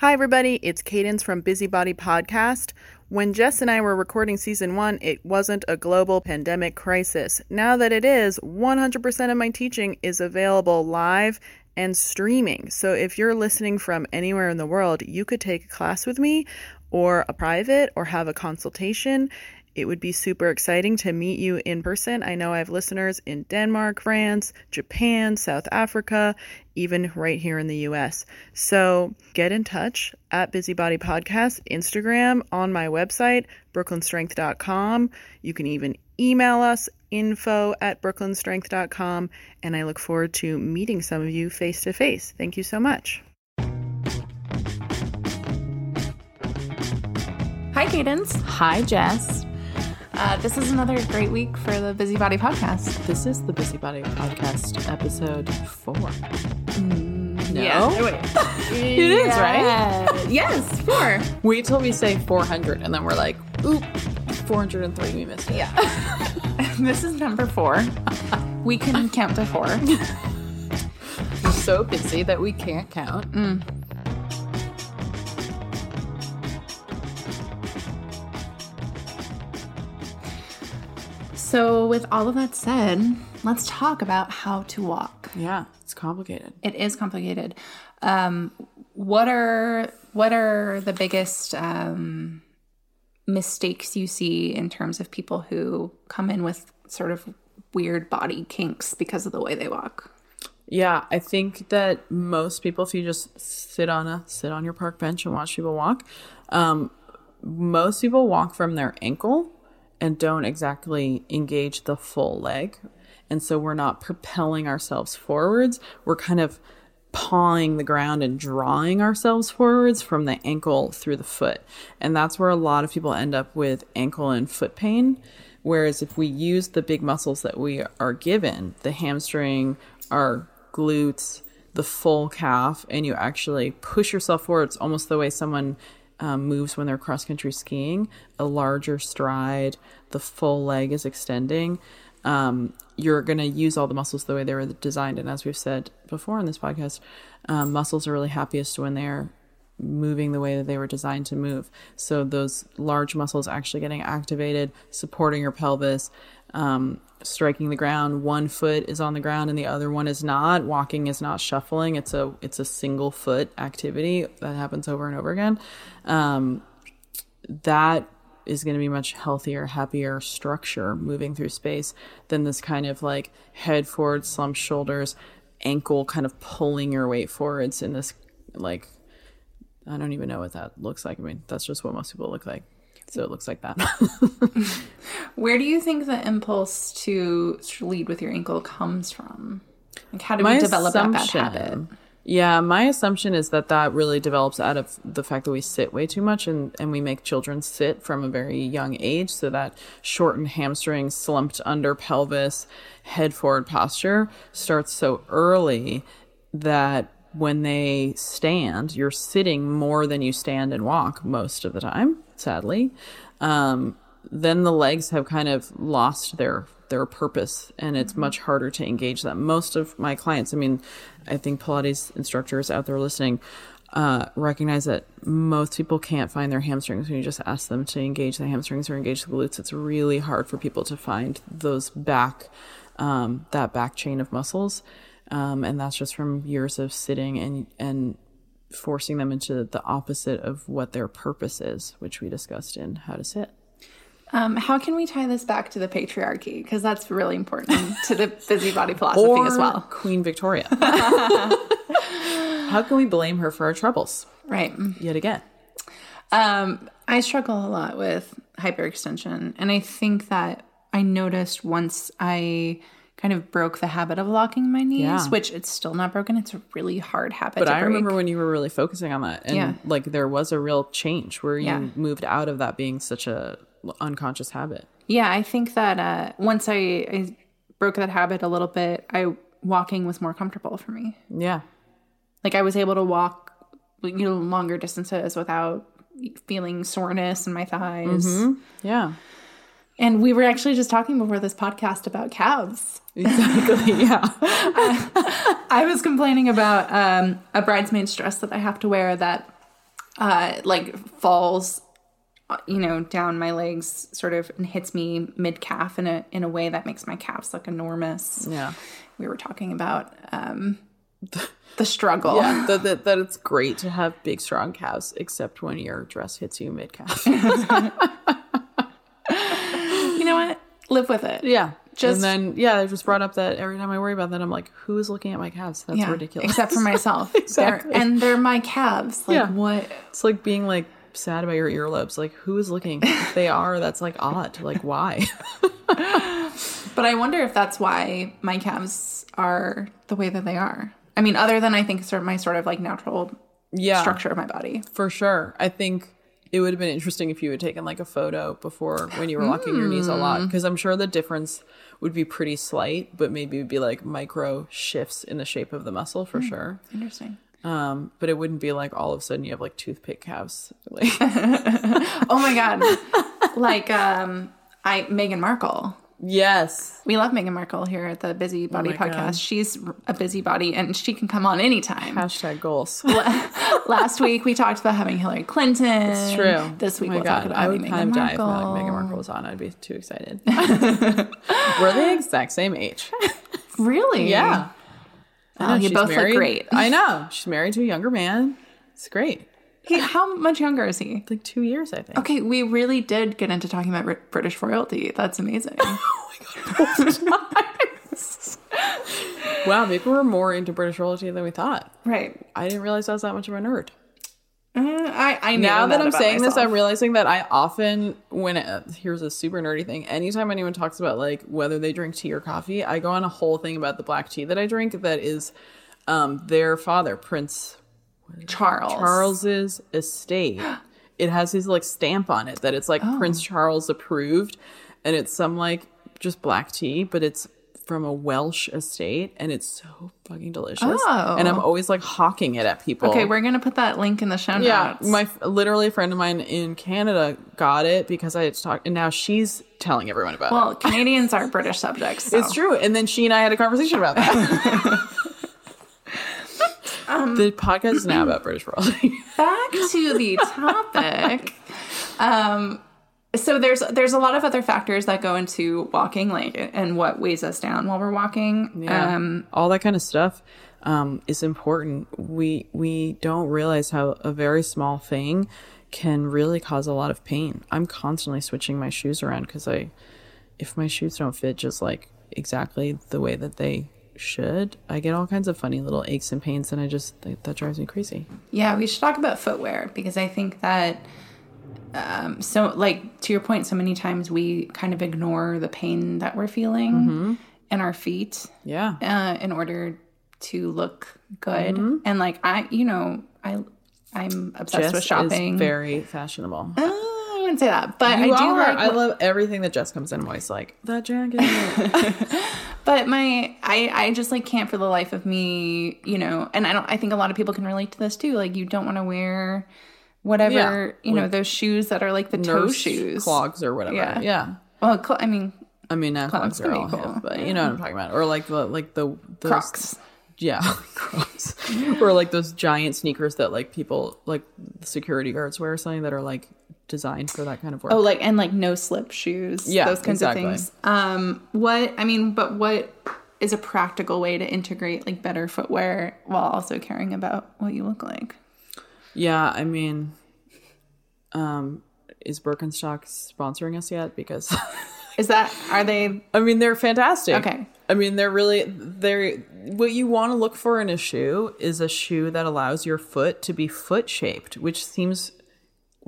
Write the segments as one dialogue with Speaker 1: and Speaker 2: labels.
Speaker 1: Hi, everybody. It's Cadence from Busybody Podcast. When Jess and I were recording season one, it wasn't a global pandemic crisis. Now that it is, 100% of my teaching is available live and streaming. So if you're listening from anywhere in the world, you could take a class with me or a private or have a consultation. It would be super exciting to meet you in person. I know I have listeners in Denmark, France, Japan, South Africa, even right here in the US. So get in touch at Busybody Podcast, Instagram, on my website, brooklynstrength.com. You can even email us info at brooklynstrength.com. And I look forward to meeting some of you face to face. Thank you so much.
Speaker 2: Hi, Cadence.
Speaker 3: Hi, Jess.
Speaker 2: Uh, this is another great week for the Busybody Podcast.
Speaker 3: This is the Busybody Podcast, episode four.
Speaker 2: Mm,
Speaker 3: No?
Speaker 2: Yeah. Wait.
Speaker 3: It is, right?
Speaker 2: yes, four.
Speaker 3: Wait till we say 400, and then we're like, oop, 403, we missed it.
Speaker 2: Yeah. this is number four. We can count to four.
Speaker 3: We're so busy that we can't count.
Speaker 2: So, with all of that said, let's talk about how to walk.
Speaker 3: Yeah, it's complicated.
Speaker 2: It is complicated. Um, what are what are the biggest um, mistakes you see in terms of people who come in with sort of weird body kinks because of the way they walk?
Speaker 3: Yeah, I think that most people, if you just sit on a sit on your park bench and watch people walk, um, most people walk from their ankle and don't exactly engage the full leg, and so we're not propelling ourselves forwards. We're kind of pawing the ground and drawing ourselves forwards from the ankle through the foot, and that's where a lot of people end up with ankle and foot pain. Whereas if we use the big muscles that we are given, the hamstring, our glutes, the full calf, and you actually push yourself forward. It's almost the way someone um, moves when they're cross country skiing a larger stride, the full leg is extending. Um, you're going to use all the muscles the way they were designed. And as we've said before in this podcast, um, muscles are really happiest when they're moving the way that they were designed to move. So those large muscles actually getting activated, supporting your pelvis, um, striking the ground. One foot is on the ground and the other one is not. Walking is not shuffling. It's a it's a single foot activity that happens over and over again. Um, that is going to be much healthier, happier structure moving through space than this kind of like head forward, slumped shoulders, ankle kind of pulling your weight forwards in this like I don't even know what that looks like. I mean, that's just what most people look like. So it looks like that.
Speaker 2: Where do you think the impulse to lead with your ankle comes from? Like, how do
Speaker 3: My
Speaker 2: we develop that bad habit?
Speaker 3: Yeah, my assumption is that that really develops out of the fact that we sit way too much and, and we make children sit from a very young age. So that shortened hamstring, slumped under pelvis, head forward posture starts so early that when they stand, you're sitting more than you stand and walk most of the time, sadly. Um, then the legs have kind of lost their their purpose and it's much harder to engage them. Most of my clients, I mean, I think Pilates instructors out there listening uh, recognize that most people can't find their hamstrings when you just ask them to engage the hamstrings or engage the glutes. It's really hard for people to find those back, um, that back chain of muscles. Um, and that's just from years of sitting and, and forcing them into the opposite of what their purpose is, which we discussed in How to Sit.
Speaker 2: Um, how can we tie this back to the patriarchy? Because that's really important to the busybody philosophy as well.
Speaker 3: Queen Victoria. How can we blame her for our troubles
Speaker 2: Right.
Speaker 3: yet again?
Speaker 2: Um, I struggle a lot with hyperextension. And I think that I noticed once I kind of broke the habit of locking my knees,
Speaker 3: Yeah.
Speaker 2: which it's still not broken. It's a really hard habit
Speaker 3: But I
Speaker 2: break.
Speaker 3: remember when you were really focusing on that, and
Speaker 2: Yeah.
Speaker 3: like there was a real change where you
Speaker 2: Yeah.
Speaker 3: moved out of that being such a unconscious habit.
Speaker 2: Yeah, I think that uh, once I, I broke that habit a little bit, I walking was more comfortable for me.
Speaker 3: Yeah,
Speaker 2: Like I was able to walk, you know, longer distances without feeling soreness in my thighs.
Speaker 3: yeah,
Speaker 2: And we were actually just talking before this podcast about calves.
Speaker 3: exactly. yeah,
Speaker 2: I was complaining about um, a bridesmaid's dress that I have to wear that uh, like falls, you know, down my legs, sort of, and hits me mid calf in a in a way that makes my calves look enormous.
Speaker 3: Yeah.
Speaker 2: We were talking about um, the struggle.
Speaker 3: Yeah, that, that, that it's great to have big, strong calves, except when your dress hits you mid calf.
Speaker 2: You know what? Live with it.
Speaker 3: yeah.
Speaker 2: Just-
Speaker 3: and then, yeah, I just brought up that every time I worry about that, I'm like, who is looking at my calves? That's
Speaker 2: Yeah,
Speaker 3: ridiculous.
Speaker 2: Except for myself.
Speaker 3: Exactly.
Speaker 2: They're, and they're my calves. Like
Speaker 3: Yeah.
Speaker 2: what?
Speaker 3: It's like being like sad about your earlobes. Like, who is looking? If they are, that's like odd. Like, why?
Speaker 2: But I wonder if that's why my calves are the way that they are. I mean, other than I think sort of my sort of like natural
Speaker 3: yeah.
Speaker 2: structure of my body.
Speaker 3: For sure. I think it would have been interesting if you had taken like a photo before when you were locking your knees a lot because I'm sure the difference would be pretty slight, but maybe it would be like micro shifts in the shape of the muscle for sure.
Speaker 2: Interesting.
Speaker 3: Um, but it wouldn't be like all of a sudden you have like toothpick calves. Like,
Speaker 2: Oh my god. like um I Meghan Markle.
Speaker 3: Yes.
Speaker 2: We love Meghan Markle here at the Busy Body
Speaker 3: Oh
Speaker 2: podcast.
Speaker 3: God.
Speaker 2: She's a busybody and she can come on anytime.
Speaker 3: Hashtag goals.
Speaker 2: Last week we talked about having Hillary Clinton.
Speaker 3: It's true.
Speaker 2: This week
Speaker 3: Oh
Speaker 2: we'll talk about
Speaker 3: I would kind
Speaker 2: Meghan
Speaker 3: of die if
Speaker 2: Markle.
Speaker 3: like, Meghan Markle was on. I'd be too excited. we're the exact same age.
Speaker 2: Really?
Speaker 3: Yeah.
Speaker 2: Oh, you both look great.
Speaker 3: I know. She's married to a younger man. It's great.
Speaker 2: He, how much younger is he?
Speaker 3: Like two years, I think.
Speaker 2: Okay, we really did get into talking about Brit- British royalty. That's amazing. Oh my god.
Speaker 3: wow, maybe we're more into British royalty than we thought.
Speaker 2: right.
Speaker 3: I didn't realize I was that much of a nerd.
Speaker 2: Uh, I, I
Speaker 3: Now that I'm
Speaker 2: about
Speaker 3: saying this. I'm realizing that I often, when it, here's a super nerdy thing, anytime anyone talks about like whether they drink tea or coffee, I go on a whole thing about the black tea that I drink that is um, their father, Prince
Speaker 2: Charles.
Speaker 3: Charles's estate. It has his like stamp on it that it's like oh. Prince Charles approved, and it's some like just black tea, but it's from a Welsh estate, and it's so fucking delicious.
Speaker 2: Oh.
Speaker 3: And I'm oh. always like hawking it at people.
Speaker 2: Okay, we're gonna put that link in the show
Speaker 3: yeah,
Speaker 2: notes.
Speaker 3: my literally a friend of mine in Canada got it because I had talked, and now she's telling everyone about it.
Speaker 2: well, Canadians are British subjects. So.
Speaker 3: It's true. And then she and I had a conversation about that. the podcast is now about British royalty.
Speaker 2: Back to the topic. um, so there's there's a lot of other factors that go into walking, like and what weighs us down while we're walking. Um,
Speaker 3: all that kind of stuff um, is important. We we don't realize how a very small thing can really cause a lot of pain. I'm constantly switching my shoes around because I, if my shoes don't fit just like exactly the way that they should, I get all kinds of funny little aches and pains, and I just that, that drives me crazy.
Speaker 2: Yeah, we should talk about footwear because I think that um so like to your point so many times we kind of ignore the pain that we're feeling in our feet
Speaker 3: Yeah,
Speaker 2: uh in order to look good.
Speaker 3: Mm-hmm.
Speaker 2: And like I you know, I I'm obsessed
Speaker 3: Jess
Speaker 2: with shopping.
Speaker 3: very fashionable.
Speaker 2: Uh, wouldn't say that, but
Speaker 3: You
Speaker 2: I do
Speaker 3: are.
Speaker 2: like
Speaker 3: I love everything that Jess comes in always like that jacket.
Speaker 2: But my I I just like can't for the life of me, you know, and I don't I think a lot of people can relate to this too. Like you don't want to wear whatever,
Speaker 3: Yeah,
Speaker 2: you know, those shoes that are like the toe shoes.
Speaker 3: clogs or whatever.
Speaker 2: Yeah.
Speaker 3: yeah.
Speaker 2: Well, cl- I mean,
Speaker 3: I mean, not clogs
Speaker 2: Clogs
Speaker 3: are all
Speaker 2: cool.
Speaker 3: hip, but you know what I'm talking about. Or like the like the those,
Speaker 2: Crocs.
Speaker 3: Yeah, Crocs. or like those giant sneakers that like people like security guards wear, or something that are like designed for that kind of work.
Speaker 2: Oh, like and like no slip shoes.
Speaker 3: Yeah,
Speaker 2: those kinds
Speaker 3: exactly.
Speaker 2: of things. Um, what I mean, but what is a practical way to integrate like better footwear while also caring about what you look like?
Speaker 3: Yeah, I mean, um, is Birkenstock sponsoring us yet? Because
Speaker 2: Is that are they
Speaker 3: I mean, they're fantastic.
Speaker 2: Okay.
Speaker 3: I mean, they're really they're what you want to look for in a shoe is a shoe that allows your foot to be foot shaped, which seems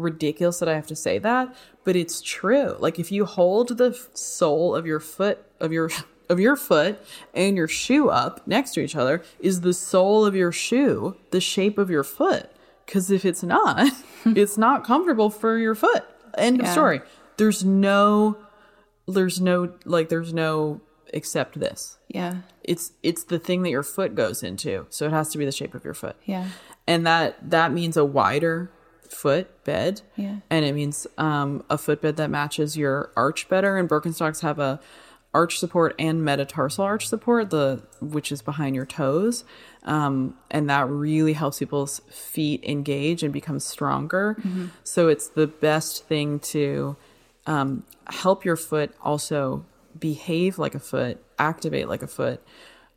Speaker 3: ridiculous that I have to say that, but it's true. Like if you hold the sole of your foot of your of your foot and your shoe up next to each other, is the sole of your shoe the shape of your foot? Cuz if it's not, it's not comfortable for your foot. End of story. There's no there's no like there's no accept this.
Speaker 2: yeah.
Speaker 3: It's it's the thing that your foot goes into. So it has to be the shape of your foot
Speaker 2: Yeah.
Speaker 3: and that that means a wider foot bed
Speaker 2: Yeah.
Speaker 3: and it means um, a footbed that matches your arch better and birkenstocks have a arch support and metatarsal arch support, the which is behind your toes, um, and that really helps people's feet engage and become stronger. So it's the best thing to um, help your foot also behave like a foot, activate like a foot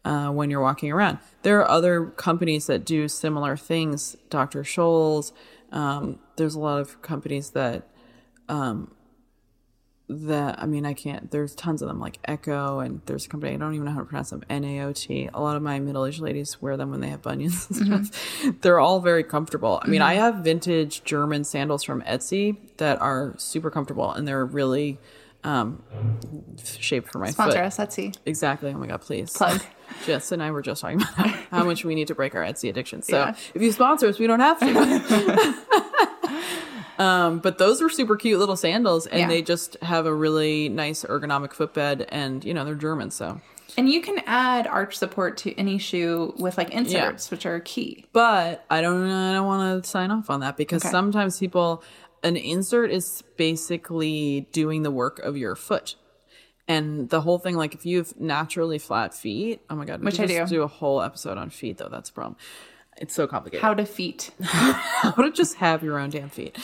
Speaker 3: uh, when you're walking around. There are other companies that do similar things. Dr. Scholl's. Um, there's a lot of companies that um, that I mean I can't. There's tons of them like ECCO, and there's a company I don't even know how to pronounce them. NAOT. A lot of my middle-aged ladies wear them when they have bunions and stuff. They're all very comfortable. I mean, I have vintage German sandals from Etsy that are super comfortable, and they're really um, shaped for my
Speaker 2: Sponsor
Speaker 3: foot.
Speaker 2: us, Etsy.
Speaker 3: Exactly. Oh my god, please.
Speaker 2: Plug.
Speaker 3: Jess and I were just talking about how much we need to break our Etsy addiction. So
Speaker 2: Yeah.
Speaker 3: if you sponsor us, we don't have to. um, but those are super cute little sandals, and
Speaker 2: Yeah.
Speaker 3: they just have a really nice ergonomic footbed, and you know they're German, so.
Speaker 2: And you can add arch support to any shoe with like inserts, which are key.
Speaker 3: But I don't I don't want to sign off on that because
Speaker 2: Okay.
Speaker 3: sometimes people an insert is basically doing the work of your foot. And the whole thing, like if you have naturally flat feet, oh my god,
Speaker 2: Which I
Speaker 3: just
Speaker 2: do.
Speaker 3: do a whole episode on feet though. That's a problem. It's so complicated.
Speaker 2: How to feet.
Speaker 3: how to just have your own damn feet.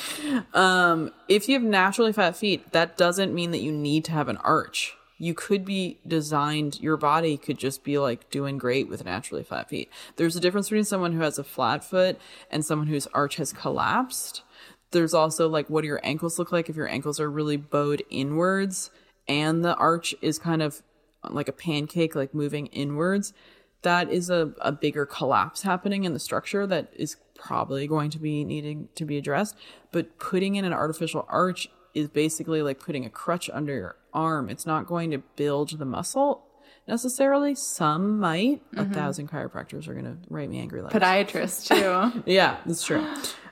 Speaker 3: Um, if you have naturally fat feet, that doesn't mean that you need to have an arch. You could be designed, your body could just be like doing great with naturally flat feet. There's a difference between someone who has a flat foot and someone whose arch has collapsed. There's also like what do your ankles look like if your ankles are really bowed inwards and the arch is kind of like a pancake, like moving inwards that is a, a bigger collapse happening in the structure that is probably going to be needing to be addressed. But putting in an artificial arch is basically like putting a crutch under your arm. It's not going to build the muscle necessarily. Some might. A thousand chiropractors are going to write me angry letters.
Speaker 2: Podiatrist too.
Speaker 3: Yeah, that's true.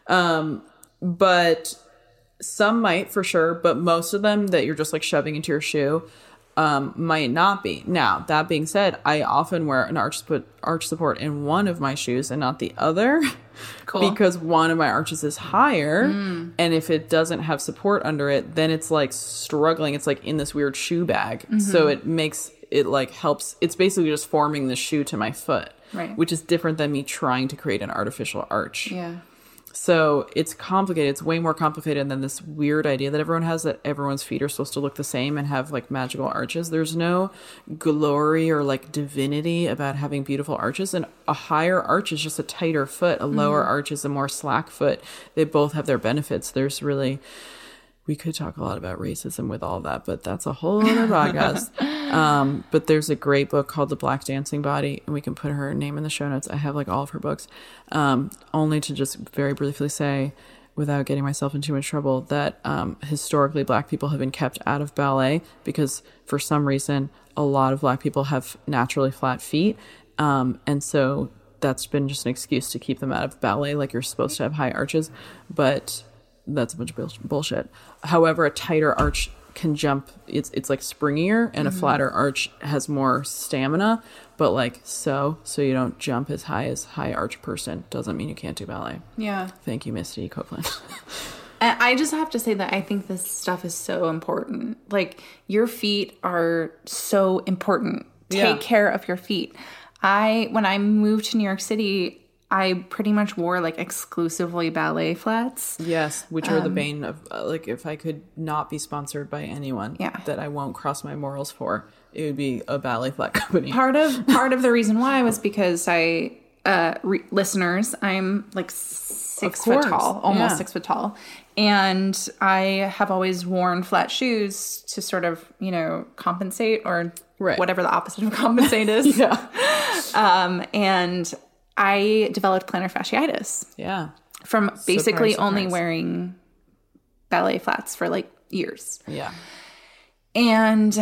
Speaker 3: Um, but some might for sure, but most of them that you're just like shoving into your shoe um, might not be. Now, that being said, I often wear an arch support, arch support in one of my shoes and not the other.
Speaker 2: Cool.
Speaker 3: Because one of my arches is higher, and if it doesn't have support under it, then it's like struggling. It's like in this weird shoe bag. So it makes it like helps. It's basically just forming the shoe to my foot,
Speaker 2: Right.
Speaker 3: which is different than me trying to create an artificial arch.
Speaker 2: yeah.
Speaker 3: So it's complicated. It's way more complicated than this weird idea that everyone has that everyone's feet are supposed to look the same and have like magical arches. There's no glory or like divinity about having beautiful arches. And a higher arch is just a tighter foot, a lower mm-hmm. arch is a more slack foot. They both have their benefits. There's really, we could talk a lot about racism with all that, but that's a whole other podcast. Um, but there's a great book called The Black Dancing Body, and we can put her name in the show notes. I have like all of her books. Um, only to just very briefly say, without getting myself in too much trouble, that um, historically black people have been kept out of ballet because for some reason a lot of black people have naturally flat feet. Um, and so that's been just an excuse to keep them out of ballet, like you're supposed to have high arches. But that's a bunch of bullshit. However, a tighter arch can jump. It's it's like springier, and a mm-hmm. flatter arch has more stamina. But like so, so you don't jump as high as high arch person doesn't mean you can't do ballet.
Speaker 2: Yeah.
Speaker 3: Thank you, Misty Copeland.
Speaker 2: I I just have to say that I think this stuff is so important. Like your feet are so important. Take
Speaker 3: Yeah.
Speaker 2: care of your feet. I when I moved to New York City, I pretty much wore like exclusively ballet flats.
Speaker 3: yes, which are the bane of uh, like if I could not be sponsored by anyone
Speaker 2: Yeah.
Speaker 3: that I won't cross my morals for, it would be a ballet flat company.
Speaker 2: Part of part of the reason why was because I uh re- listeners, I'm like six foot tall, almost
Speaker 3: yeah.
Speaker 2: six foot tall, and I have always worn flat shoes to sort of you know compensate or
Speaker 3: Right.
Speaker 2: whatever the opposite of compensate is.
Speaker 3: yeah,
Speaker 2: Um, and I developed plantar fasciitis
Speaker 3: yeah,
Speaker 2: from basically
Speaker 3: Surprise,
Speaker 2: only
Speaker 3: surprise.
Speaker 2: wearing ballet flats for like years.
Speaker 3: yeah.
Speaker 2: And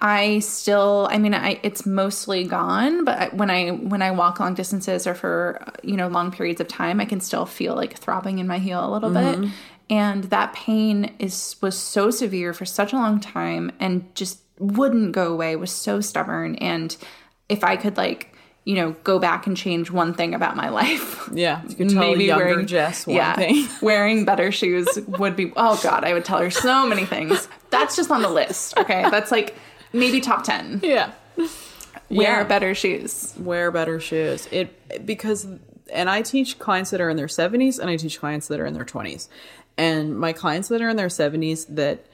Speaker 2: I still, I mean, I it's mostly gone, but when I when I walk long distances or for you know long periods of time, I can still feel like throbbing in my heel a little bit. Mm-hmm. And that pain is was so severe for such a long time and just wouldn't go away. Was so stubborn. And if I could like you know go back and change one thing about my life,
Speaker 3: Yeah, you could tell younger Jess one
Speaker 2: yeah,
Speaker 3: thing.
Speaker 2: wearing better shoes would be. Oh God, I would tell her so many things. That's just on the list. Okay, that's like maybe top 10.
Speaker 3: Yeah.
Speaker 2: Wear
Speaker 3: Yeah.
Speaker 2: better shoes.
Speaker 3: wear better shoes. It because and I teach clients that are in their 70s and I teach clients that are in their 20s. And my clients that are in their 70s that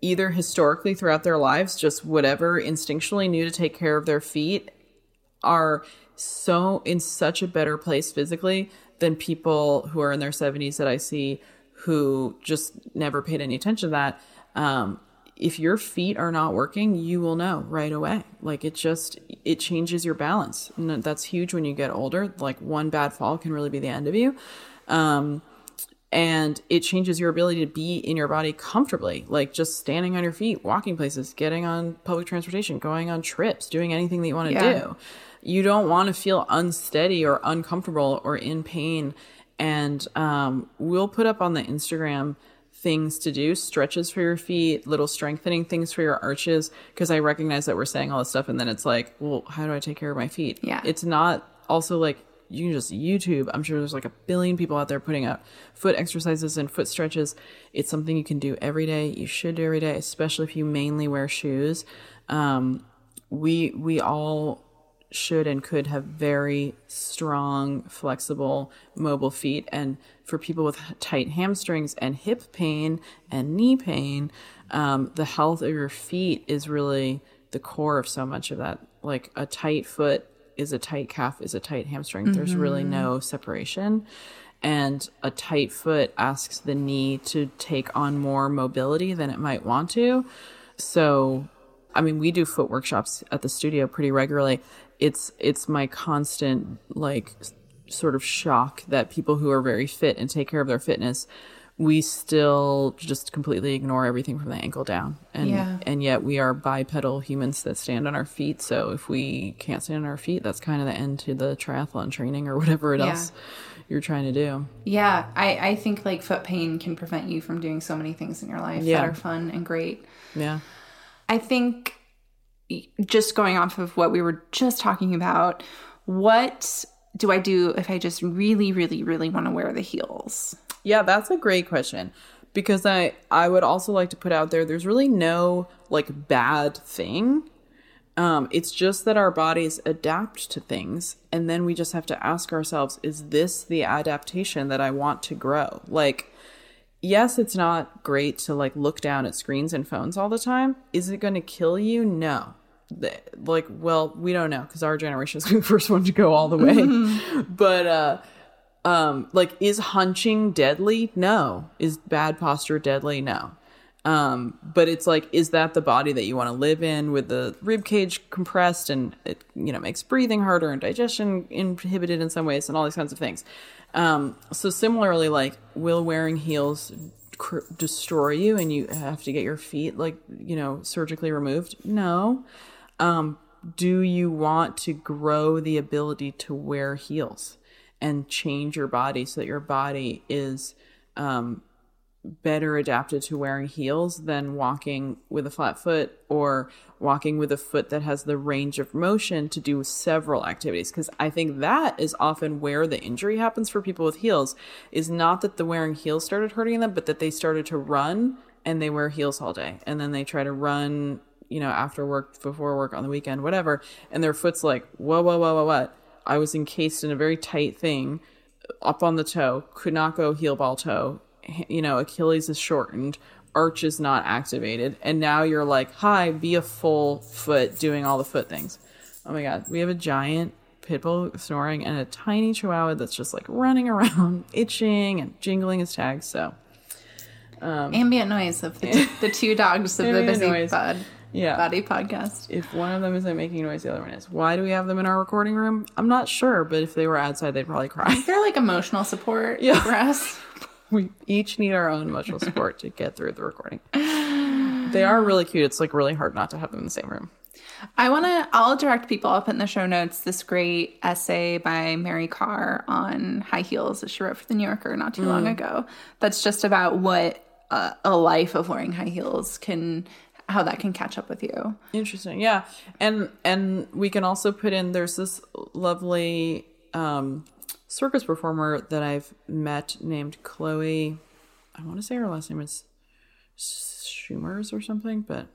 Speaker 3: either historically throughout their lives just whatever instinctually knew to take care of their feet are so in such a better place physically than people who are in their 70s that I see who just never paid any attention to that. Um, if your feet are not working, you will know right away. Like it just it changes your balance. And that's huge when you get older. Like one bad fall can really be the end of you. Um, and it changes your ability to be in your body comfortably like just standing on your feet walking places getting on public transportation going on trips doing anything that you want to
Speaker 2: Yeah.
Speaker 3: do you don't want to feel unsteady or uncomfortable or in pain and um, we'll put up on the instagram things to do stretches for your feet little strengthening things for your arches because i recognize that we're saying all this stuff and then it's like well how do i take care of my feet
Speaker 2: Yeah.
Speaker 3: it's not also like you can just YouTube. I'm sure there's like a billion people out there putting up foot exercises and foot stretches. It's something you can do every day. You should do every day, especially if you mainly wear shoes. Um, we we all should and could have very strong, flexible, mobile feet. And for people with tight hamstrings and hip pain and knee pain, um, the health of your feet is really the core of so much of that. Like a tight foot is a tight calf, is a tight hamstring. There's really no separation. And a tight foot asks the knee to take on more mobility than it might want to. So, I mean, we do foot workshops at the studio pretty regularly. It's it's my constant like sort of shock that people who are very fit and take care of their fitness, we still just completely ignore everything from the ankle down. And
Speaker 2: Yeah.
Speaker 3: and yet we are bipedal humans that stand on our feet. So if we can't stand on our feet, that's kind of the end to the triathlon training or whatever it
Speaker 2: Yeah.
Speaker 3: else you're trying to do.
Speaker 2: Yeah, I, I think like foot pain can prevent you from doing so many things in your life
Speaker 3: Yeah.
Speaker 2: that are fun and great.
Speaker 3: Yeah.
Speaker 2: I think just going off of what we were just talking about, what do I do if I just really, really, really want to wear the heels?
Speaker 3: Yeah, that's a great question. Because I I would also like to put out there there's really no like bad thing. Um it's just that our bodies adapt to things and then we just have to ask ourselves is this the adaptation that I want to grow? Like yes, it's not great to like look down at screens and phones all the time. Is it going to kill you? No. Like, well, we don't know because our generation is the first one to go all the way. but uh um like is hunching deadly? No. Is bad posture deadly? No. Um, but it's like, is that the body that you want to live in with the rib cage compressed and it, you know, makes breathing harder and digestion inhibited in some ways and all these kinds of things. Um, so similarly, like, will wearing heels cr- destroy you and you have to get your feet like, you know, surgically removed? No. Um, do you want to grow the ability to wear heels and change your body so that your body is, um, better adapted to wearing heels than walking with a flat foot or walking with a foot that has the range of motion to do several activities. Because i think that is often where the injury happens for people with heels is not that the wearing heels started hurting them but that they started to run and they wear heels all day. And then they try to run you know after work before work on the weekend whatever. And their foot's like whoa whoa whoa whoa what? I was encased in a very tight thing up on the toe, could not go heel ball toe. You know, Achilles is shortened, arch is not activated, and now you're like, hi, be a full foot doing all the foot things. Oh my god, we have a giant pit bull snoring and a tiny chihuahua that's just like running around, itching and jingling his tags. So um,
Speaker 2: Ambient noise of the, the two dogs of the Busy
Speaker 3: noise.
Speaker 2: Bud
Speaker 3: yeah,
Speaker 2: Body podcast.
Speaker 3: if one of them isn't making noise, the other one is. Why do we have them in our recording room? I'm not sure, but if they were outside, they'd probably cry.
Speaker 2: They're like emotional support
Speaker 3: Yeah.
Speaker 2: for us.
Speaker 3: We each need our own emotional support to get through the recording. They are really cute. It's like really hard not to have them in the same room.
Speaker 2: I want to, I'll direct people up in the show notes this great essay by Mary Karr on high heels that she wrote for the New Yorker not too
Speaker 3: Mm.
Speaker 2: long ago. That's just about what uh, a life of wearing high heels can, how that can catch up with you.
Speaker 3: Interesting. Yeah. And and we can also put in there's this lovely um circus performer that I've met named Chloe I want to say her last name is Schumers or something, but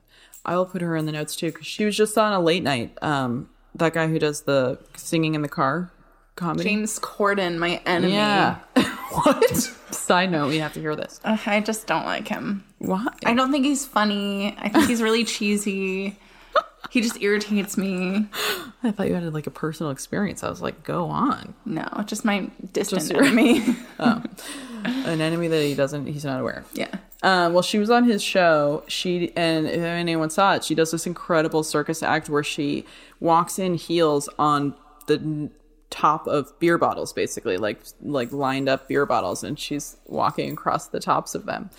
Speaker 3: I'll put her in the notes too because she was just on a late night. Um, that guy who does the singing in the car comedy.
Speaker 2: James Corden, my enemy.
Speaker 3: Yeah. what? Side note, we have to hear this.
Speaker 2: Ugh, I just don't like him.
Speaker 3: Why?
Speaker 2: I don't think he's funny. I think he's really cheesy. He just irritates me.
Speaker 3: I thought you had like a personal experience. I was like, go on.
Speaker 2: No, just my distant
Speaker 3: Just your-
Speaker 2: enemy.
Speaker 3: An enemy that he doesn't, he's not aware of.
Speaker 2: yeah.
Speaker 3: Um, well, she was on his show. She and if anyone saw it, she does this incredible circus act where she walks in heels on the top of beer bottles, basically like like lined up beer bottles, and she's walking across the tops of them.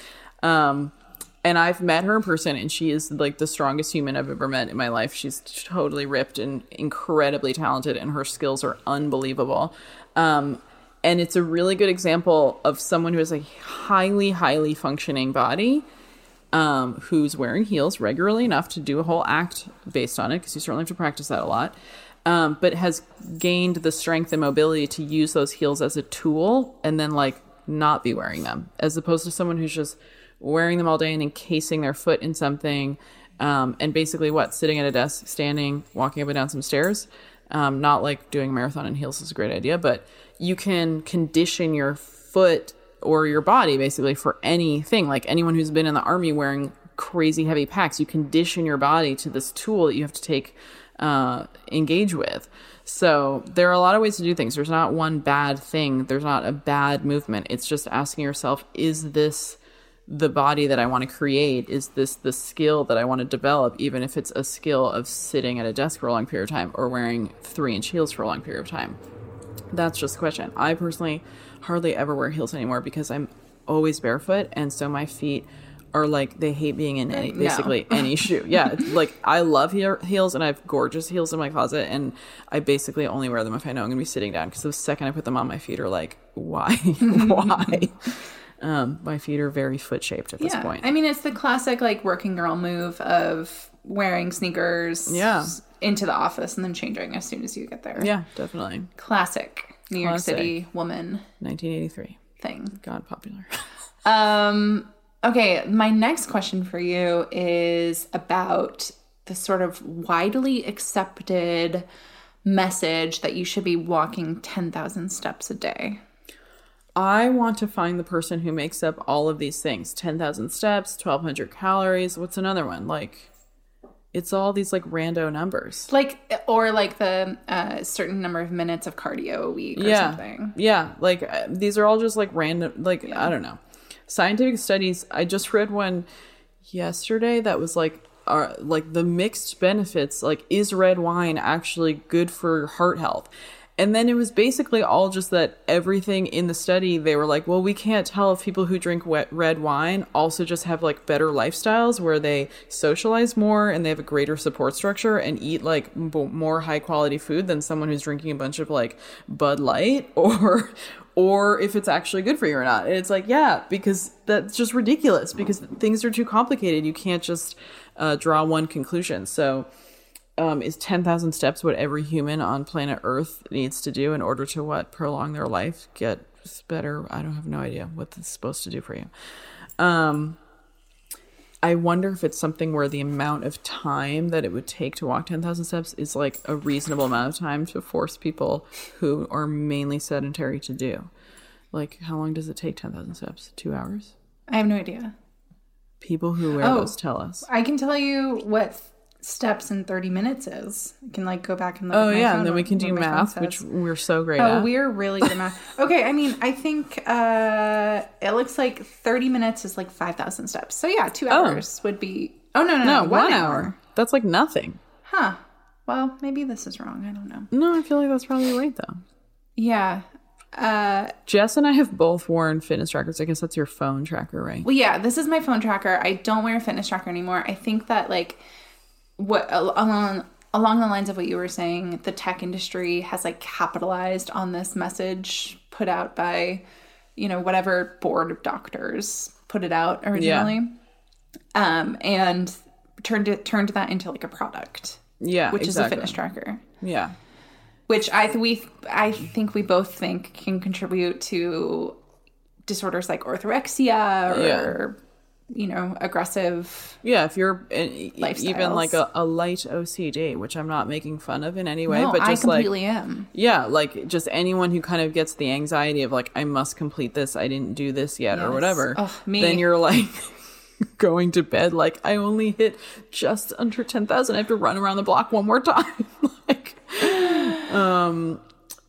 Speaker 3: Um, and I've met her in person, and she is like the strongest human I've ever met in my life. She's totally ripped and incredibly talented, and her skills are unbelievable. Um, and it's a really good example of someone who has a highly, highly functioning body, um, who's wearing heels regularly enough to do a whole act based on it, because you certainly have to practice that a lot. Um, but has gained the strength and mobility to use those heels as a tool and then like not be wearing them, as opposed to someone who's just wearing them all day and encasing their foot in something, um, and basically what sitting at a desk, standing, walking up and down some stairs. Um, not like doing a marathon in heels is a great idea, but you can condition your foot or your body basically for anything. Like anyone who's been in the army wearing crazy heavy packs, you condition your body to this tool that you have to take uh, engage with. So there are a lot of ways to do things. There's not one bad thing. There's not a bad movement. It's just asking yourself, is this the body that I want to create? Is this the skill that I want to develop, even if it's a skill of sitting at a desk for a long period of time or wearing three inch heels for a long period of time? That's just a question. I personally hardly ever wear heels anymore because I'm always barefoot, and so my feet are like they hate being in any
Speaker 2: No.
Speaker 3: basically any shoe. Yeah, it's like I love heel- heels, and I have gorgeous heels in my closet, and I basically only wear them if I know I'm gonna be sitting down. Because the second I put them on, my feet are like, why, why? Um, my feet are very foot shaped at this
Speaker 2: Yeah.
Speaker 3: point.
Speaker 2: I mean, it's the classic like working girl move of wearing sneakers
Speaker 3: Yeah.
Speaker 2: into the office and then changing as soon as you get there.
Speaker 3: yeah, definitely.
Speaker 2: Classic New York
Speaker 3: Classic.
Speaker 2: City woman
Speaker 3: 1983,
Speaker 2: thing.
Speaker 3: God popular.
Speaker 2: Um, okay, my next question for you is about the sort of widely accepted message that you should be walking 10,000 steps a day.
Speaker 3: I want to find the person who makes up all of these things 10,000 steps, 1,200 calories. What's another one? Like, it's all these like rando numbers.
Speaker 2: Like, or like the uh, certain number of minutes of cardio a week or
Speaker 3: yeah.
Speaker 2: something.
Speaker 3: Yeah. Like, uh, these are all just like random, like, I don't know. Scientific studies. I just read one yesterday that was like, are like the mixed benefits. Like, is red wine actually good for heart health? And then it was basically all just that everything in the study, they were like, well, we can't tell if people who drink wet red wine also just have like better lifestyles where they socialize more and they have a greater support structure and eat like more high quality food than someone who's drinking a bunch of like Bud Light or or if it's actually good for you or not. And it's like, yeah, because that's just ridiculous because things are too complicated. You can't just uh, draw one conclusion. So, um, is 10,000 steps what every human on planet Earth needs to do in order to what prolong their life, get better? I don't have no idea what that's supposed to do for you. Um, I wonder if it's something where the amount of time that it would take to walk 10,000 steps is like a reasonable amount of time to force people who are mainly sedentary to do. Like, how long does it take 10,000 steps? Two hours?
Speaker 2: I have no idea.
Speaker 3: People who wear
Speaker 2: Oh.
Speaker 3: those tell us.
Speaker 2: I can tell you what steps in 30 minutes is. I can like go back and look
Speaker 3: Oh, yeah. And then we can do math, which we're so great
Speaker 2: Oh,
Speaker 3: at.
Speaker 2: we're really good at math. Okay, I mean, I think uh it looks like 30 minutes is like 5,000 steps. So yeah, two hours would be. Oh, no, no, no.
Speaker 3: no, one, hour. That's like nothing.
Speaker 2: Huh. Well, maybe this is wrong. I don't know.
Speaker 3: No, I feel like that's probably right though.
Speaker 2: Yeah. Uh,
Speaker 3: Jess and I have both worn fitness trackers. I guess that's your phone tracker, right?
Speaker 2: well, yeah, this is my phone tracker. I don't wear a fitness tracker anymore. I think that like what along along the lines of what you were saying, the tech industry has like capitalized on this message put out by you know whatever board of doctors put it out originally, um, and turned it turned that into like a product,
Speaker 3: Yeah,
Speaker 2: which is a fitness tracker.
Speaker 3: Yeah,
Speaker 2: which I th- we I think we both think can contribute to disorders like orthorexia or you know, aggressive.
Speaker 3: Yeah, if you're uh, e- even like a, a light OCD, which I'm not making fun of in any way,
Speaker 2: No,
Speaker 3: but
Speaker 2: I
Speaker 3: just like
Speaker 2: completely am.
Speaker 3: yeah, like just anyone who kind of gets the anxiety of like I must complete this, I didn't do this yet or whatever.
Speaker 2: Me.
Speaker 3: Then you're like going to bed like I only hit just under 10,000. I have to run around the block one more time. like um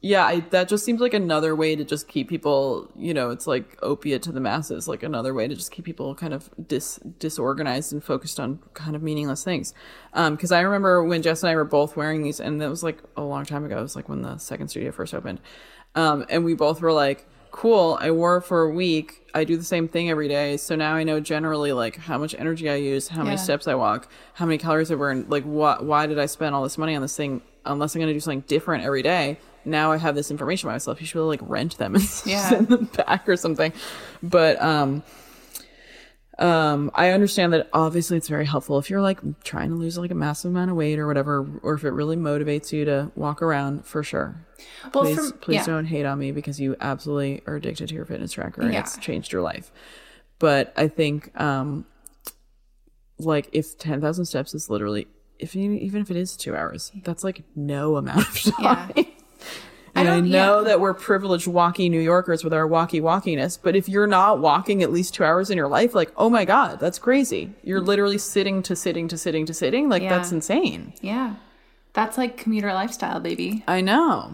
Speaker 3: yeah, I, that just seems like another way to just keep people, you know, it's like opiate to the masses, like another way to just keep people kind of dis disorganized and focused on kind of meaningless things. Um, cause I remember when Jess and I were both wearing these, and that was like a long time ago. It was like when the second studio first opened. Um, and we both were like, cool, I wore it for a week. I do the same thing every day. So now I know generally like how much energy I use, how many
Speaker 2: Yeah.
Speaker 3: steps I walk, how many calories I burn, like what, why did I spend all this money on this thing unless I'm going to do something different every day? Now I have this information about myself. You should really like rent them and
Speaker 2: Yeah.
Speaker 3: send them back or something. But, um, um, I understand that obviously it's very helpful if you're like trying to lose like a massive amount of weight or whatever, or if it really motivates you to walk around for sure.
Speaker 2: Well,
Speaker 3: Please,
Speaker 2: from-
Speaker 3: please
Speaker 2: yeah.
Speaker 3: don't hate on me because you absolutely are addicted to your fitness tracker and
Speaker 2: Yeah.
Speaker 3: it's changed your life. But I think, um, like if 10,000 steps is literally, if you, even if it is two hours, that's like no amount of time.
Speaker 2: Yeah.
Speaker 3: And I,
Speaker 2: don't-
Speaker 3: know
Speaker 2: yeah.
Speaker 3: that we're privileged walking New Yorkers with our walkie walkiness, but if you're not walking at least two hours in your life, like, oh my God, that's crazy. You're literally sitting to sitting to sitting to sitting. Like,
Speaker 2: Yeah.
Speaker 3: that's insane.
Speaker 2: Yeah. That's like commuter lifestyle, baby.
Speaker 3: I know.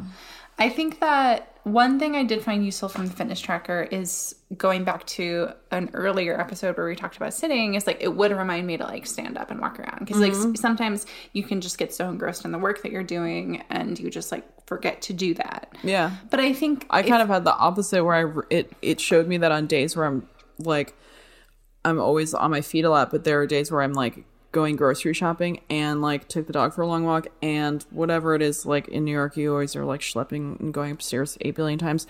Speaker 2: I think that one thing I did find useful from the fitness tracker is going back to an earlier episode where we talked about sitting is like it would remind me to like stand up and walk around because like
Speaker 3: Mm-hmm.
Speaker 2: s- sometimes you can just get so engrossed in the work that you're doing and you just like forget to do that.
Speaker 3: Yeah.
Speaker 2: But I think
Speaker 3: I
Speaker 2: if-
Speaker 3: kind of had the opposite where I it it showed me that on days where I'm like I'm always on my feet a lot, but there are days where I'm like going grocery shopping and like took the dog for a long walk and whatever it is like in New York you always are like schlepping and going upstairs 8 billion times.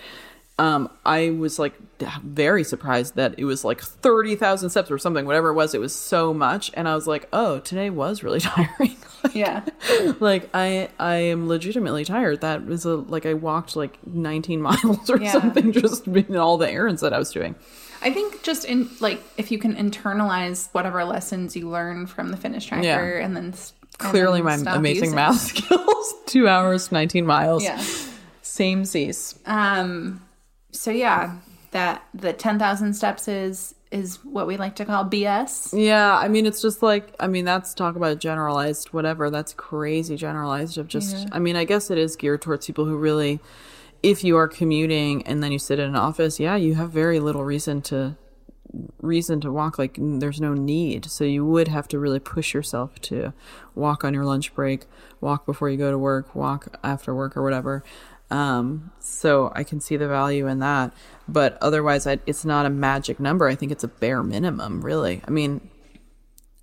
Speaker 3: Um I was like very surprised that it was like 30,000 steps or something whatever it was it was so much and I was like, "Oh, today was really tiring."
Speaker 2: yeah.
Speaker 3: like I I am legitimately tired. That was a like I walked like 19 miles or
Speaker 2: Yeah.
Speaker 3: something just in all the errands that I was doing.
Speaker 2: I think just in like if you can internalize whatever lessons you learn from the fitness tracker
Speaker 3: Yeah.
Speaker 2: and then s- and
Speaker 3: Clearly
Speaker 2: then
Speaker 3: my amazing math skills. 2 hours, 19 miles.
Speaker 2: Yeah.
Speaker 3: Same seas.
Speaker 2: Um. So yeah, that the ten thousand steps is is what we like to call BS.
Speaker 3: Yeah, I mean it's just like I mean that's talk about generalized whatever. That's crazy generalized of just I mean I guess it is geared towards people who really if you are commuting and then you sit in an office, yeah, you have very little reason to reason to walk like there's no need. So you would have to really push yourself to walk on your lunch break walk before you go to work walk after work or whatever. Um so i can see the value in that. But otherwise I, it's not a magic number. I think it's a bare minimum really. I mean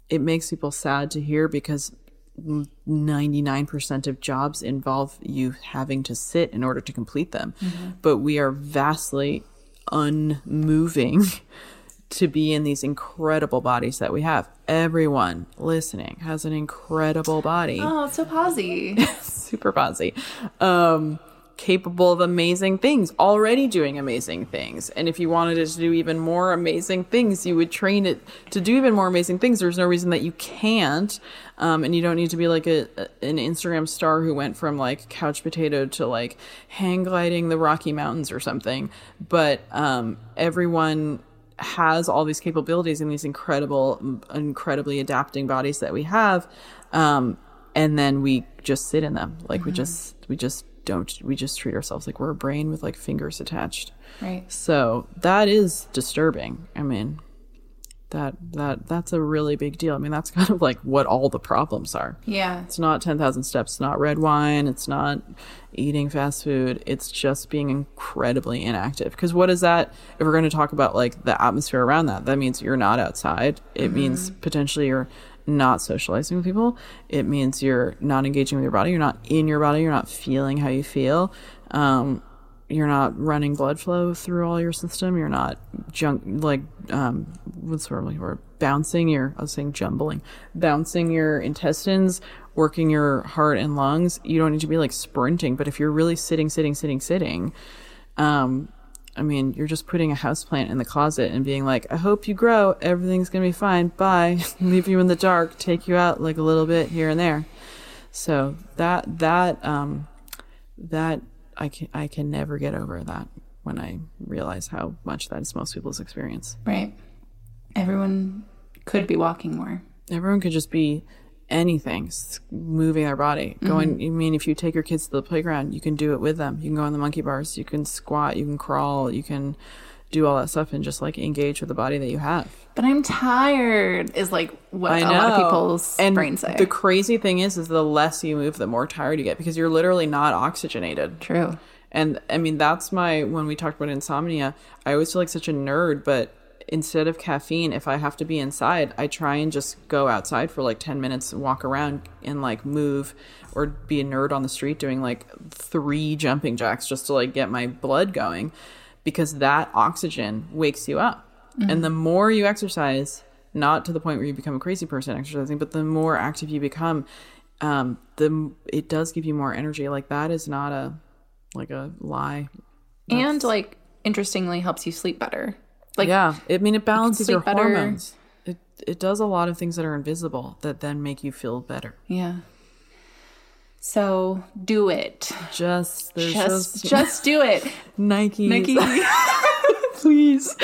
Speaker 3: it makes people sad to hear because 99% of jobs involve you having to sit in order to complete them. But we are vastly unmoving to be in these incredible bodies that we have. Everyone listening has an incredible body
Speaker 2: Oh, it's so posy.
Speaker 3: super bossy, um, capable of amazing things, already doing amazing things. And if you wanted it to do even more amazing things, you would train it to do even more amazing things. There's no reason that you can't. Um, and you don't need to be like a, an Instagram star who went from like couch potato to like hang gliding the Rocky Mountains or something. But um, everyone has all these capabilities and these incredible, incredibly adapting bodies that we have. Um, and then we just sit in them. Like we just, we just don't, we just treat ourselves like we're a brain with like fingers attached.
Speaker 2: right.
Speaker 3: So that is disturbing. I mean, that, that, that's a really big deal. I mean, that's kind of like what all the problems are.
Speaker 2: Yeah.
Speaker 3: It's not 10,000 steps. It's not red wine. It's not eating fast food. It's just being incredibly inactive. Because what is that? If we're going to talk about like the atmosphere around that, that means you're not outside. It mm-hmm. means potentially you're not socializing with people. It means you're not engaging with your body. You're not in your body. You're not feeling how you feel. Um, you're not running blood flow through all your system. You're not junk like um what's the word? Bouncing your I was saying jumbling. Bouncing your intestines, working your heart and lungs. You don't need to be like sprinting, but if you're really sitting, sitting, sitting, sitting, um I mean, you're just putting a houseplant in the closet and being like, I hope you grow. Everything's going to be fine. Bye. Leave you in the dark, take you out like a little bit here and there. So that, that, um, that I can, I can never get over that when I realize how much that is most people's experience.
Speaker 2: Right. Everyone could be walking more.
Speaker 3: Everyone could just be anything, moving their body. Mm-hmm. Going, I mean, if you take your kids to the playground, you can do it with them. You can go on the monkey bars, you can squat, you can crawl, you can do all that stuff and just like engage with the body that you have.
Speaker 2: But I'm tired is like what
Speaker 3: I
Speaker 2: a
Speaker 3: know.
Speaker 2: lot of people's
Speaker 3: and
Speaker 2: brains say.
Speaker 3: The crazy thing is, is the less you move, the more tired you get because you're literally not oxygenated.
Speaker 2: True.
Speaker 3: And I mean, that's my, when we talked about insomnia, I always feel like such a nerd, but instead of caffeine, if I have to be inside, I try and just go outside for like 10 minutes, and walk around and like move or be a nerd on the street doing like three jumping jacks just to like get my blood going because that oxygen wakes you up. And the more you exercise, not to the point where you become a crazy person exercising, but the more active you become, um, the it does give you more energy. Like that is not a like a lie.
Speaker 2: and like interestingly helps you sleep better. Like
Speaker 3: Yeah, I mean it balances your
Speaker 2: better.
Speaker 3: hormones. It it does a lot of things that are invisible that then make you feel better.
Speaker 2: yeah. So do it.
Speaker 3: Just
Speaker 2: Just
Speaker 3: just,
Speaker 2: just do it.
Speaker 3: Nike.
Speaker 2: Nikki.
Speaker 3: please.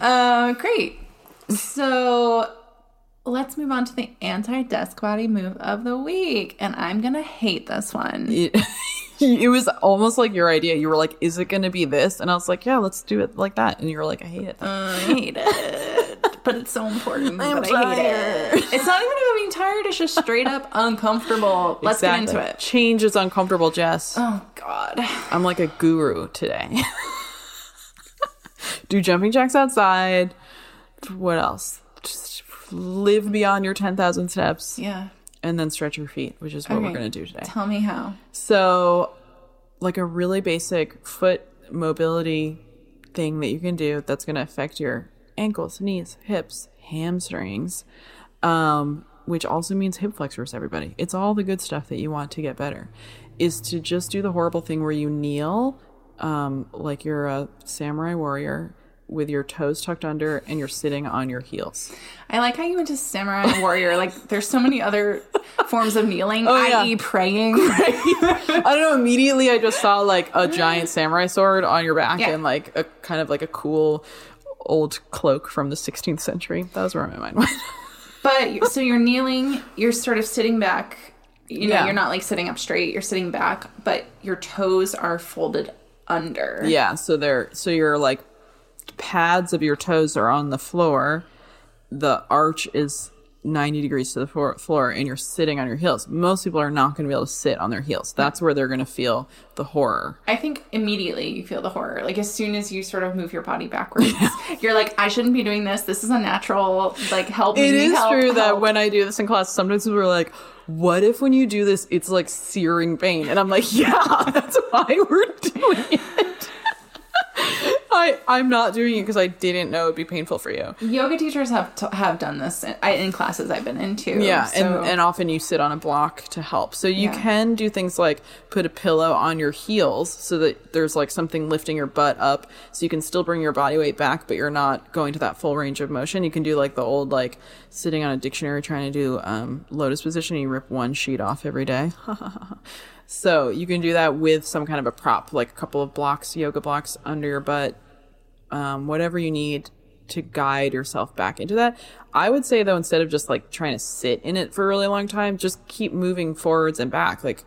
Speaker 2: Uh, great. So let's move on to the anti desk body move of the week. And I'm going to hate this one.
Speaker 3: It, it was almost like your idea. You were like, "Is it going to be this?" And I was like, "Yeah, let's do it like that." And you were like, "I hate it."
Speaker 2: Uh, I hate it. But it's so important.
Speaker 3: I'm
Speaker 2: but I hate it. It's not even about being tired, it's just straight up uncomfortable. Let's get into it.
Speaker 3: Change is uncomfortable, Jess.
Speaker 2: Oh, God.
Speaker 3: I'm like a guru today. Do jumping jacks outside. What else? Just live beyond your 10,000 steps
Speaker 2: Yeah.
Speaker 3: And then stretch your feet, which is what we're going to do today.
Speaker 2: Tell me how.
Speaker 3: So, like a really basic foot mobility thing that you can do that's going to affect your ankles, knees, hips, hamstrings, um, which also means hip flexors, everybody. It's all the good stuff that you want to get better, is to just do the horrible thing where you kneel um, like you're a samurai warrior with your toes tucked under and you're sitting on your heels.
Speaker 2: I like how you went to samurai warrior. Like, there's so many other forms of kneeling, oh,
Speaker 3: yeah.
Speaker 2: i.e., praying.
Speaker 3: I don't know. Immediately, I just saw like a giant samurai sword on your back
Speaker 2: Yeah.
Speaker 3: and like a kind of like a cool old cloak from the 16th century. That was where my mind went.
Speaker 2: But so you're kneeling, you're sort of sitting back. You know,
Speaker 3: Yeah.
Speaker 2: you're not like sitting up straight, you're sitting back, but your toes are folded under.
Speaker 3: yeah. So they're so you're like pads of your toes are on the floor. The arch is 90 degrees to the floor, floor and you're sitting on your heels. Most people are not going to be able to sit on their heels. That's where they're going to feel the horror.
Speaker 2: I think immediately you feel the horror. Like as soon as you sort of move your body backwards, you're like, I shouldn't be doing this. This is unnatural. Like help me.
Speaker 3: It is
Speaker 2: help,
Speaker 3: true that when I do this in class, sometimes people are like, "What if when you do this, it's like searing pain?" And I'm like, "Yeah, that's why we're doing it." I I'm not doing it because I didn't know it'd be painful for you.
Speaker 2: yoga teachers have t- have done this in, I- in classes I've been into.
Speaker 3: Yeah,
Speaker 2: so-
Speaker 3: and and often you sit on a block to help. So you
Speaker 2: Yeah.
Speaker 3: can do things like put a pillow on your heels so that there's like something lifting your butt up so you can still bring your body weight back but you're not going to that full range of motion. You can do like the old like sitting on a dictionary trying to do um lotus position you rip one sheet off every day. so you can do that with some kind of a prop like a couple of blocks, yoga blocks under your butt um, whatever you need to guide yourself back into that. I would say though, instead of just like trying to sit in it for a really long time, just keep moving forwards and back. Like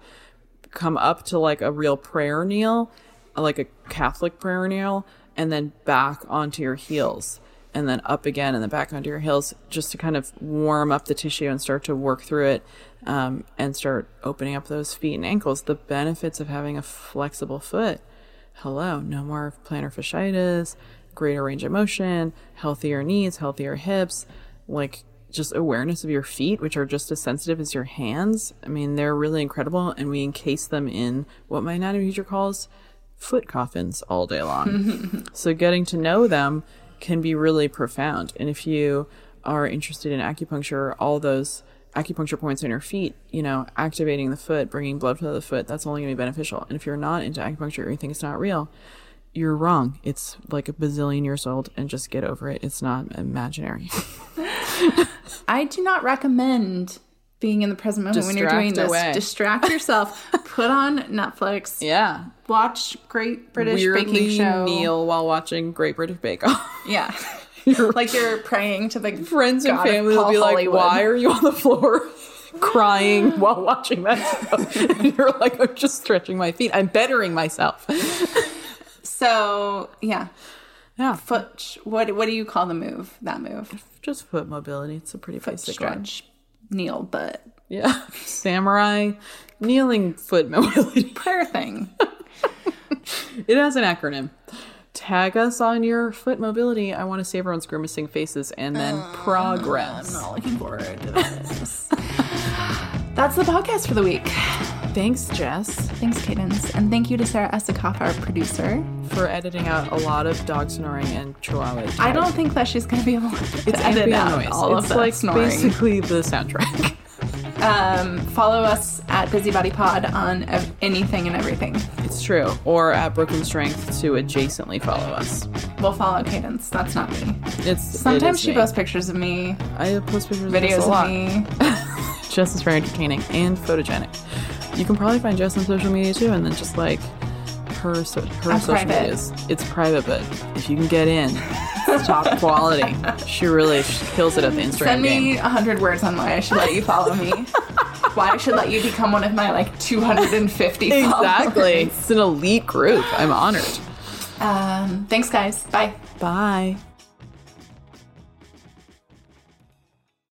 Speaker 3: come up to like a real prayer kneel, like a Catholic prayer kneel, and then back onto your heels. And then up again and then back onto your heels just to kind of warm up the tissue and start to work through it um, and start opening up those feet and ankles. The benefits of having a flexible foot hello, no more plantar fasciitis, greater range of motion, healthier knees, healthier hips, like just awareness of your feet, which are just as sensitive as your hands. I mean, they're really incredible, and we encase them in what my anatomy teacher calls foot coffins all day long. so getting to know them can be really profound. And if you are interested in acupuncture, all those acupuncture points on your feet, you know, activating the foot, bringing blood flow to the foot, that's only going to be beneficial. And if you're not into acupuncture or you think it's not real, you're wrong. It's like a bazillion years old, and just get over it. It's not imaginary.
Speaker 2: I do not recommend being in the present moment when you're doing this.
Speaker 3: away.
Speaker 2: Distract yourself. Put on Netflix.
Speaker 3: yeah.
Speaker 2: Watch Great British
Speaker 3: Weirdly
Speaker 2: Baking Show.
Speaker 3: kneel while watching Great British Bake Off.
Speaker 2: Yeah.
Speaker 3: Your
Speaker 2: like you're praying to the
Speaker 3: friends and family will be like, "Why are you on the floor?" Crying while watching that. And you're like, I'm just stretching my feet. I'm bettering myself.
Speaker 2: So yeah,
Speaker 3: Yeah.
Speaker 2: foot. What what do you call the move? That move?
Speaker 3: Just foot mobility. It's a pretty basic one.
Speaker 2: Stretch, kneel, but
Speaker 3: Yeah. Samurai kneeling foot mobility.
Speaker 2: prayer thing.
Speaker 3: It has an acronym. Tag us on your foot mobility. I want to see everyone's grimacing faces and then progress.
Speaker 2: I'm not looking forward to this. That's the podcast for the week.
Speaker 3: Thanks, Jess,
Speaker 2: Thanks, Cadence, and thank you to Sarah Esikoff, our producer.
Speaker 3: for editing out a lot of dog snoring and chihuahua.
Speaker 2: I don't think that she's going to be able to
Speaker 3: it's
Speaker 2: edit
Speaker 3: ambient
Speaker 2: out
Speaker 3: noise.
Speaker 2: all
Speaker 3: it's
Speaker 2: of that
Speaker 3: like
Speaker 2: snoring.
Speaker 3: basically the soundtrack.
Speaker 2: Um, follow us at Busybody Pod on ev- anything and everything.
Speaker 3: It's true. Or at Broken Strength to adjacently follow us.
Speaker 2: We'll follow Cadence. That's not me.
Speaker 3: It's
Speaker 2: Sometimes
Speaker 3: it
Speaker 2: she
Speaker 3: me.
Speaker 2: posts pictures of me,
Speaker 3: I post pictures of
Speaker 2: videos of
Speaker 3: lot.
Speaker 2: me.
Speaker 3: Jess is very entertaining and photogenic. You can probably find Jess on social media too, and then just like her so, her social
Speaker 2: private.
Speaker 3: medias. It's private, but if you can get in, top quality. She really she kills it at the Instagram
Speaker 2: Send me
Speaker 3: game.
Speaker 2: a hundred words on why I should let you follow me. why I should let you become one of my like 250
Speaker 3: Exactly.
Speaker 2: followers.
Speaker 3: It's an elite group. I'm honored.
Speaker 2: Um, thanks, guys. Bye.
Speaker 3: Bye.